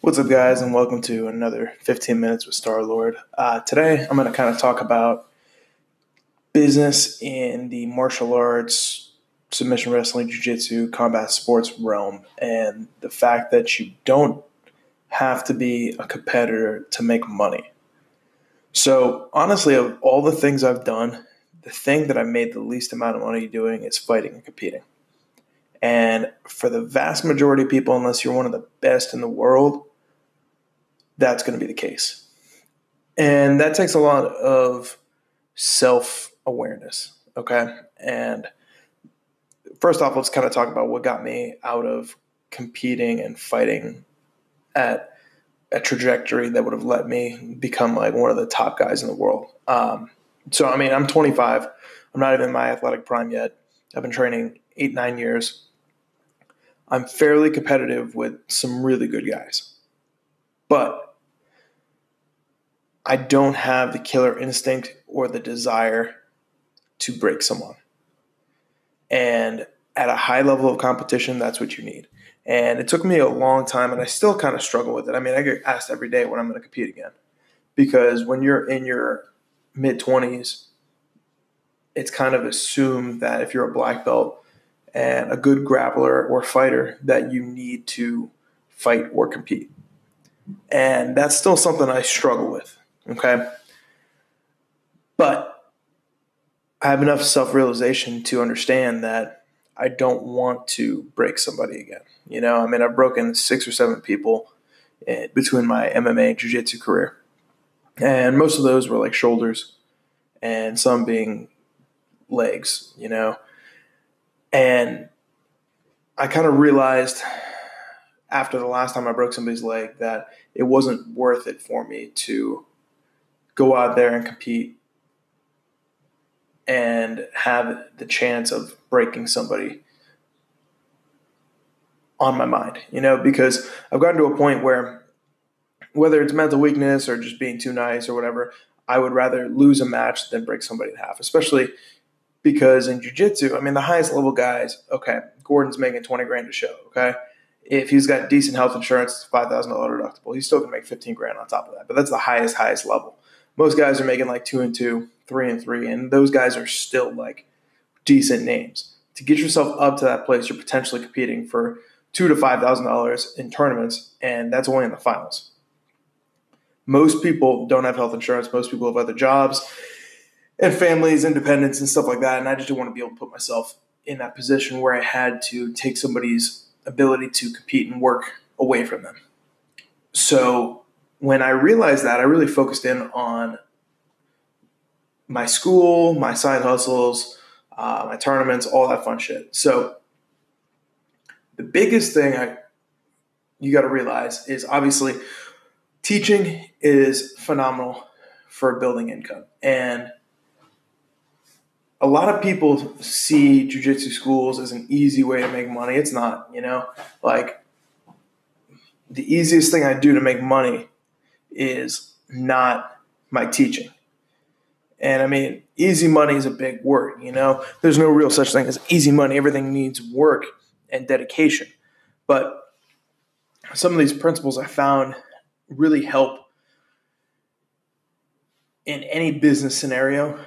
What's up, guys, and welcome to another 15 Minutes with Star Lord. Uh, today, I'm going to kind of talk about business in the martial arts, submission wrestling, jiu jitsu, combat sports realm, and the fact that you don't have to be a competitor to make money. So, honestly, of all the things I've done, the thing that I made the least amount of money doing is fighting and competing. And for the vast majority of people, unless you're one of the best in the world, that's going to be the case. And that takes a lot of self awareness. Okay. And first off, let's kind of talk about what got me out of competing and fighting at a trajectory that would have let me become like one of the top guys in the world. Um, so, I mean, I'm 25. I'm not even in my athletic prime yet. I've been training eight, nine years. I'm fairly competitive with some really good guys. But I don't have the killer instinct or the desire to break someone. And at a high level of competition, that's what you need. And it took me a long time, and I still kind of struggle with it. I mean, I get asked every day when I'm going to compete again. Because when you're in your mid 20s, it's kind of assumed that if you're a black belt and a good grappler or fighter, that you need to fight or compete. And that's still something I struggle with. Okay. But I have enough self realization to understand that I don't want to break somebody again. You know, I mean, I've broken six or seven people eh, between my MMA and jiu jitsu career. And most of those were like shoulders and some being legs, you know. And I kind of realized after the last time I broke somebody's leg that it wasn't worth it for me to go out there and compete and have the chance of breaking somebody on my mind, you know, because I've gotten to a point where whether it's mental weakness or just being too nice or whatever, I would rather lose a match than break somebody in half, especially because in jiu-jitsu, I mean, the highest level guys, okay, Gordon's making 20 grand a show, okay? If he's got decent health insurance, $5,000 deductible, he's still going to make 15 grand on top of that. But that's the highest, highest level most guys are making like two and two, three and three, and those guys are still like decent names. To get yourself up to that place, you're potentially competing for two to five thousand dollars in tournaments, and that's only in the finals. Most people don't have health insurance. Most people have other jobs and families, independence, and stuff like that. And I just didn't want to be able to put myself in that position where I had to take somebody's ability to compete and work away from them. So when I realized that, I really focused in on my school, my side hustles, uh, my tournaments, all that fun shit. So the biggest thing I you got to realize is obviously teaching is phenomenal for building income. And a lot of people see jiu-jitsu schools as an easy way to make money. It's not you know? Like the easiest thing i do to make money is not my teaching. And I mean, easy money is a big word, you know? There's no real such thing as easy money. Everything needs work and dedication. But some of these principles I found really help in any business scenario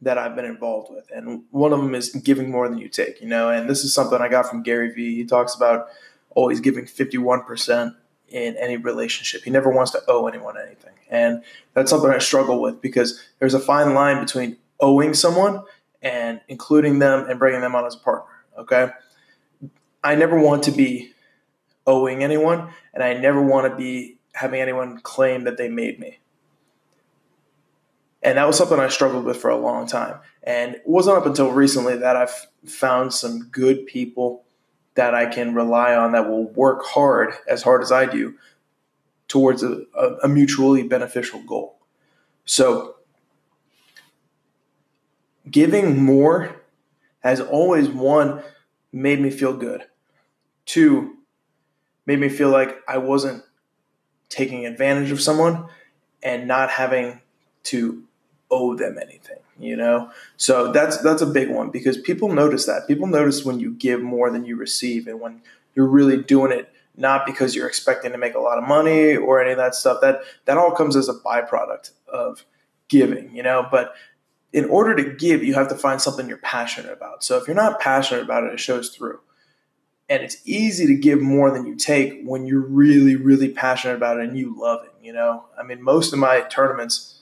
that I've been involved with. And one of them is giving more than you take, you know? And this is something I got from Gary Vee. He talks about always giving 51% in any relationship. He never wants to owe anyone anything. And that's something I struggle with because there's a fine line between owing someone and including them and bringing them on as a partner. Okay. I never want to be owing anyone, and I never want to be having anyone claim that they made me. And that was something I struggled with for a long time. And it wasn't up until recently that I've found some good people that I can rely on that will work hard, as hard as I do, towards a, a, mutually beneficial goal. So, giving more has always one made me feel good. Two, made me feel like I wasn't taking advantage of someone and not having to owe them anything you know so that's that's a big one because people notice that people notice when you give more than you receive and when you're really doing it not because you're expecting to make a lot of money or any of that stuff. That that all comes as a byproduct of giving, you know. But in order to give, you have to find something you're passionate about. So if you're not passionate about it, it shows through. And it's easy to give more than you take when you're really, really passionate about it and you love it. You know, I mean, most of my tournaments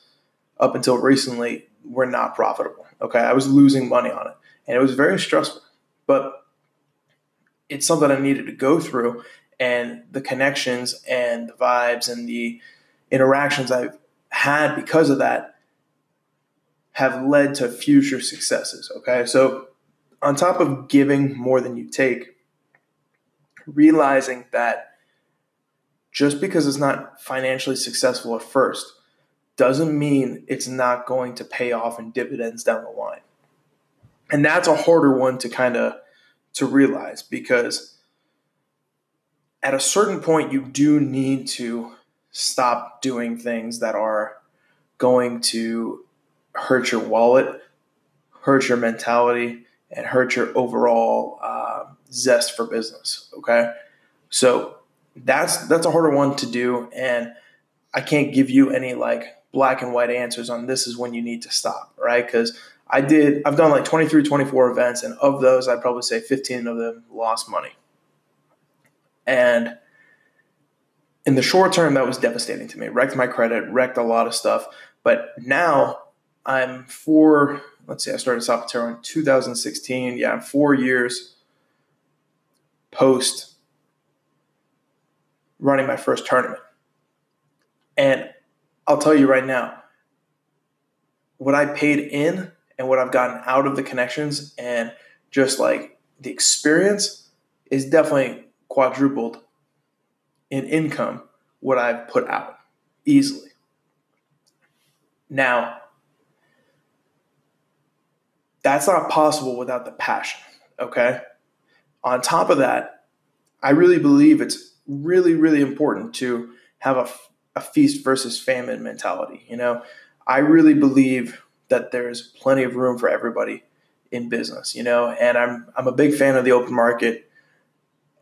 up until recently we were not profitable. Okay, I was losing money on it, and it was very stressful. But it's something I needed to go through, and the connections and the vibes and the interactions I've had because of that have led to future successes. Okay, so on top of giving more than you take, realizing that just because it's not financially successful at first doesn't mean it's not going to pay off in dividends down the line. And that's a harder one to kind of to realize because at a certain point you do need to stop doing things that are going to hurt your wallet, hurt your mentality, and hurt your overall uh, zest for business. Okay, so that's that's a harder one to do, and I can't give you any like black and white answers on this is when you need to stop, right? Because I did, I've done like 23, 24 events, and of those, I'd probably say 15 of them lost money. And in the short term, that was devastating to me. Wrecked my credit, wrecked a lot of stuff. But now I'm four, let's see, I started Salvatore in 2016. Yeah, I'm four years post running my first tournament. And I'll tell you right now, what I paid in and what I've gotten out of the connections and just like the experience is definitely quadrupled in income what I've put out easily. Now, that's not possible without the passion, okay? On top of that, I really believe it's really, really important to have a a feast versus famine mentality. You know, I really believe that there's plenty of room for everybody in business. You know, and I'm I'm a big fan of the open market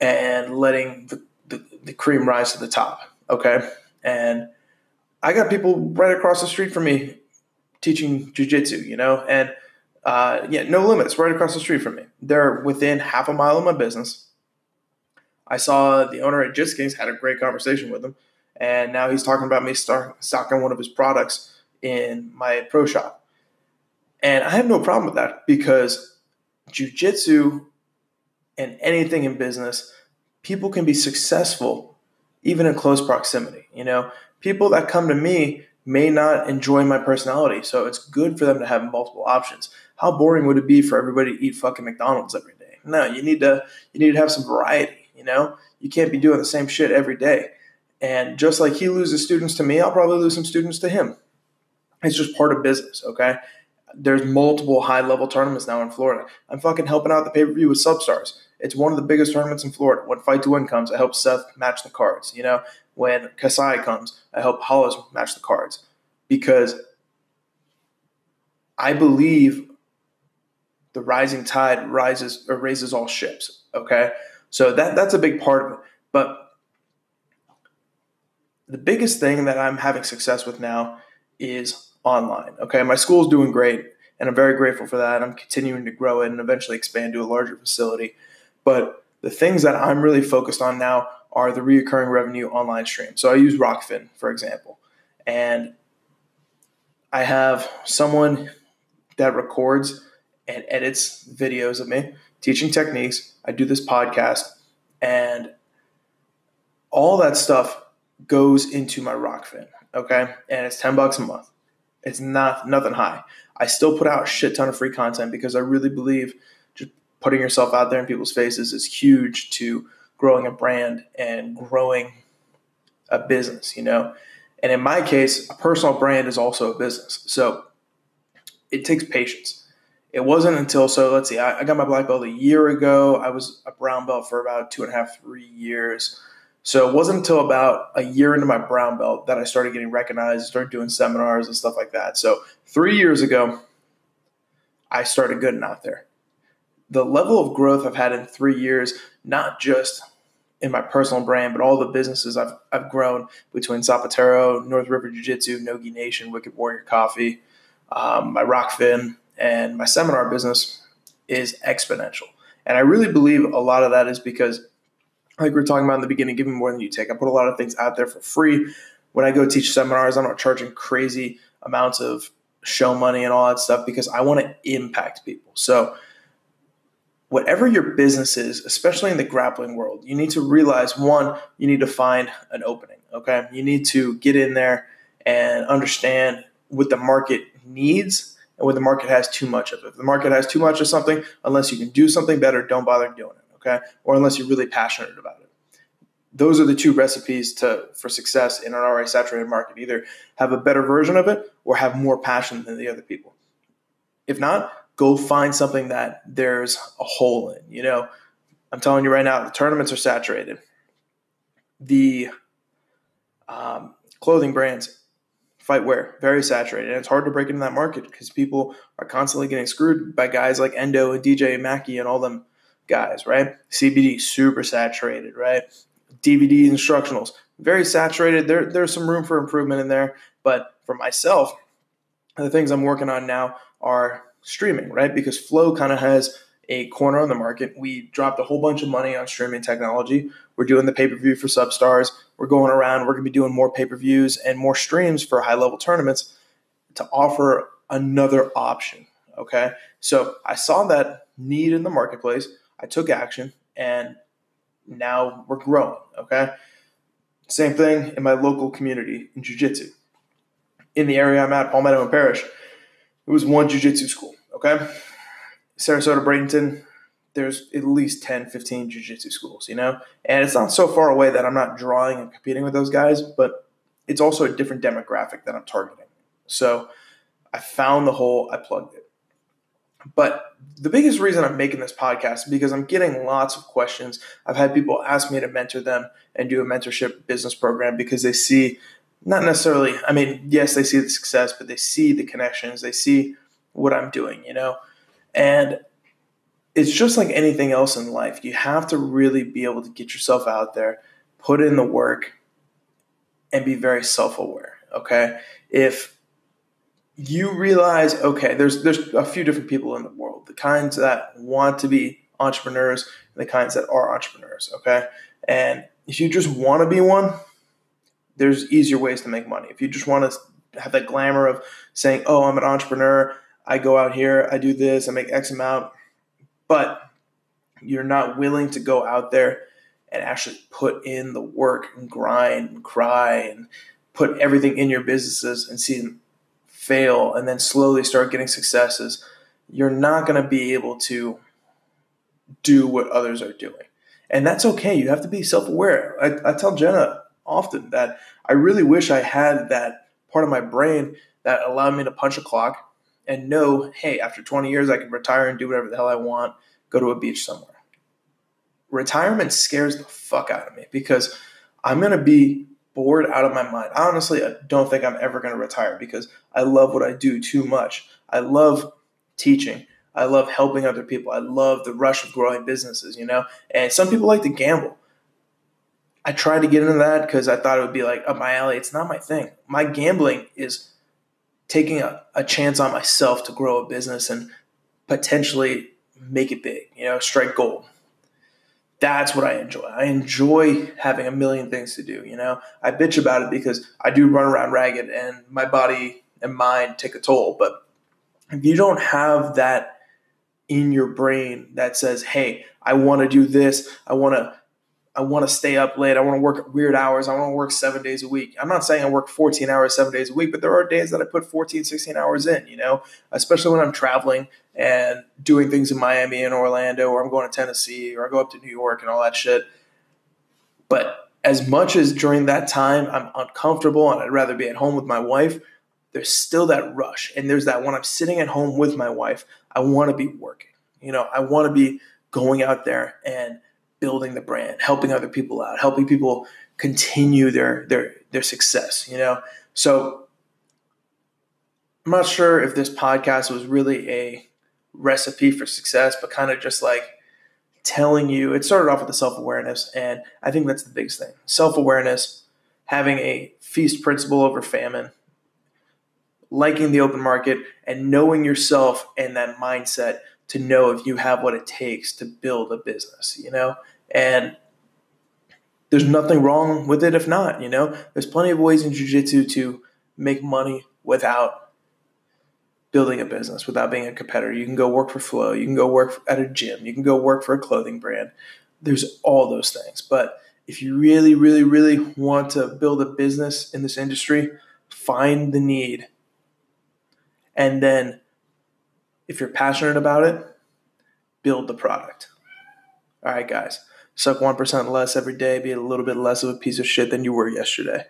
and letting the, the, the cream rise to the top. Okay, and I got people right across the street from me teaching jujitsu. You know, and uh, yeah, no limits right across the street from me. They're within half a mile of my business. I saw the owner at Jiskings had a great conversation with him and now he's talking about me start, stocking one of his products in my pro shop. And I have no problem with that because jujitsu and anything in business, people can be successful even in close proximity. You know, people that come to me may not enjoy my personality, so it's good for them to have multiple options. How boring would it be for everybody to eat fucking McDonald's every day? No, you need to you need to have some variety, you know? You can't be doing the same shit every day. And just like he loses students to me, I'll probably lose some students to him. It's just part of business, okay? There's multiple high level tournaments now in Florida. I'm fucking helping out the pay per view with Substars. It's one of the biggest tournaments in Florida. When Fight to Win comes, I help Seth match the cards. You know, when Kasai comes, I help Hollis match the cards because I believe the rising tide rises or raises all ships. Okay, so that that's a big part of it. The biggest thing that I'm having success with now is online. Okay, my school's doing great, and I'm very grateful for that. I'm continuing to grow it and eventually expand to a larger facility. But the things that I'm really focused on now are the reoccurring revenue online stream. So I use Rokfin, for example, and I have someone that records and edits videos of me teaching techniques. I do this podcast, and all that stuff goes into my Rokfin. Okay. And it's 10 bucks a month. It's not nothing high. I still put out a shit ton of free content because I really believe just putting yourself out there in people's faces is huge to growing a brand and growing a business, you know. And in my case, a personal brand is also a business. So it takes patience. It wasn't until so let's see, I, I got my black belt a year ago. I was a brown belt for about two and a half, three years. So it wasn't until about a year into my brown belt that I started getting recognized, started doing seminars and stuff like that. So three years ago, I started getting out there. The level of growth I've had in three years, not just in my personal brand, but all the businesses I've, I've grown between Zapatero, North River Jiu Jitsu, Nogi Nation, Wicked Warrior Coffee, um, my Rokfin, and my seminar business is exponential. And I really believe a lot of that is because, like we were talking about in the beginning, give me more than you take. I put a lot of things out there for free. When I go teach seminars, I'm not charging crazy amounts of show money and all that stuff because I want to impact people. So, whatever your business is, especially in the grappling world, you need to realize one, you need to find an opening. Okay. You need to get in there and understand what the market needs and what the market has too much of. If the market has too much of something, unless you can do something better, don't bother doing it. Okay. Or unless you're really passionate about it. Those are the two recipes to for success in an already saturated market. Either have a better version of it or have more passion than the other people. If not, go find something that there's a hole in. You know, I'm telling you right now, the tournaments are saturated. The um, clothing brands, fight wear, very saturated. And it's hard to break into that market because people are constantly getting screwed by guys like Endo and DJ Mackey and all them guys, right? CBD, super saturated, right? DVD instructionals, very saturated. There, there's some room for improvement in there. But for myself, the things I'm working on now are streaming, right? Because Flow kind of has a corner on the market. We dropped a whole bunch of money on streaming technology. We're doing the pay per view for Substars. We're going around. We're going to be doing more pay per views and more streams for high level tournaments to offer another option. Okay. So I saw that need in the marketplace. I took action and now we're growing. Okay. Same thing in my local community in Jiu Jitsu. In the area I'm at, Palmetto and Parrish, it was one jiu-jitsu school, okay? Sarasota, Bradenton, there's at least 10, 15 jiu-jitsu schools, you know? And it's not so far away that I'm not drawing and competing with those guys, but it's also a different demographic that I'm targeting. So I found the hole, I plugged it. But the biggest reason I'm making this podcast is because I'm getting lots of questions. I've had people ask me to mentor them and do a mentorship business program because they see not necessarily i mean yes they see the success but they see the connections. They see what i'm doing you know? And it's just like anything else in life. You have to really be able to get yourself out there put in the work and be very self-aware okay? If you realize okay there's there's a few different people in the world the kinds that want to be entrepreneurs and the kinds that are entrepreneurs okay and if you just want to be one there's easier ways to make money. If you just want to have that glamour of saying, "Oh, I'm an entrepreneur. I go out here, I do this, I make X amount," but you're not willing to go out there and actually put in the work and grind and cry and put everything in your businesses and see fail and then slowly start getting successes, you're not going to be able to do what others are doing. And that's okay. You have to be self aware. I, I tell Jenna often that I really wish I had that part of my brain that allowed me to punch a clock and know, hey, after 20 years, I can retire and do whatever the hell I want, go to a beach somewhere. Retirement scares the fuck out of me because I'm going to be bored out of my mind. Honestly, I don't think I'm ever going to retire because I love what I do too much. I love teaching. I love helping other people. I love the rush of growing businesses, you know? And some people like to gamble. I tried to get into that because I thought it would be like up my alley. It's not my thing. My gambling is taking a, a chance on myself to grow a business and potentially make it big, you know, strike gold. That's what I enjoy. I enjoy having a million things to do, you know. I bitch about it because I do run around ragged and my body and mind take a toll. But if you don't have that in your brain that says, hey, I want to do this, I want to I want to stay up late. I want to work weird hours. I want to work seven days a week. I'm not saying I work 14 hours, seven days a week, but there are days that I put 14, 16 hours in, you know, especially when I'm traveling and doing things in Miami and Orlando, or I'm going to Tennessee, or I go up to New York and all that shit. But as much as during that time I'm uncomfortable and I'd rather be at home with my wife, there's still that rush. And there's that when I'm sitting at home with my wife, I want to be working. You know, I want to be going out there and building the brand, helping other people out, helping people continue their their their success, you know. So I'm not sure if this podcast was really a recipe for success, but kind of just like telling you it started off with the self-awareness and i think that's the biggest thing self-awareness having a feast principle over famine liking the open market and knowing yourself and that mindset to know if you have what it takes to build a business you know and there's nothing wrong with it if not you know there's plenty of ways in jiu-jitsu to make money without building a business without being a competitor. You can go work for Flow, you can go work at a gym, you can go work for a clothing brand. There's all those things. But if you really, really, really want to build a business in this industry, find the need. And then if you're passionate about it, build the product. All right, guys. Suck 1% less every day, be a little bit less of a piece of shit than you were yesterday.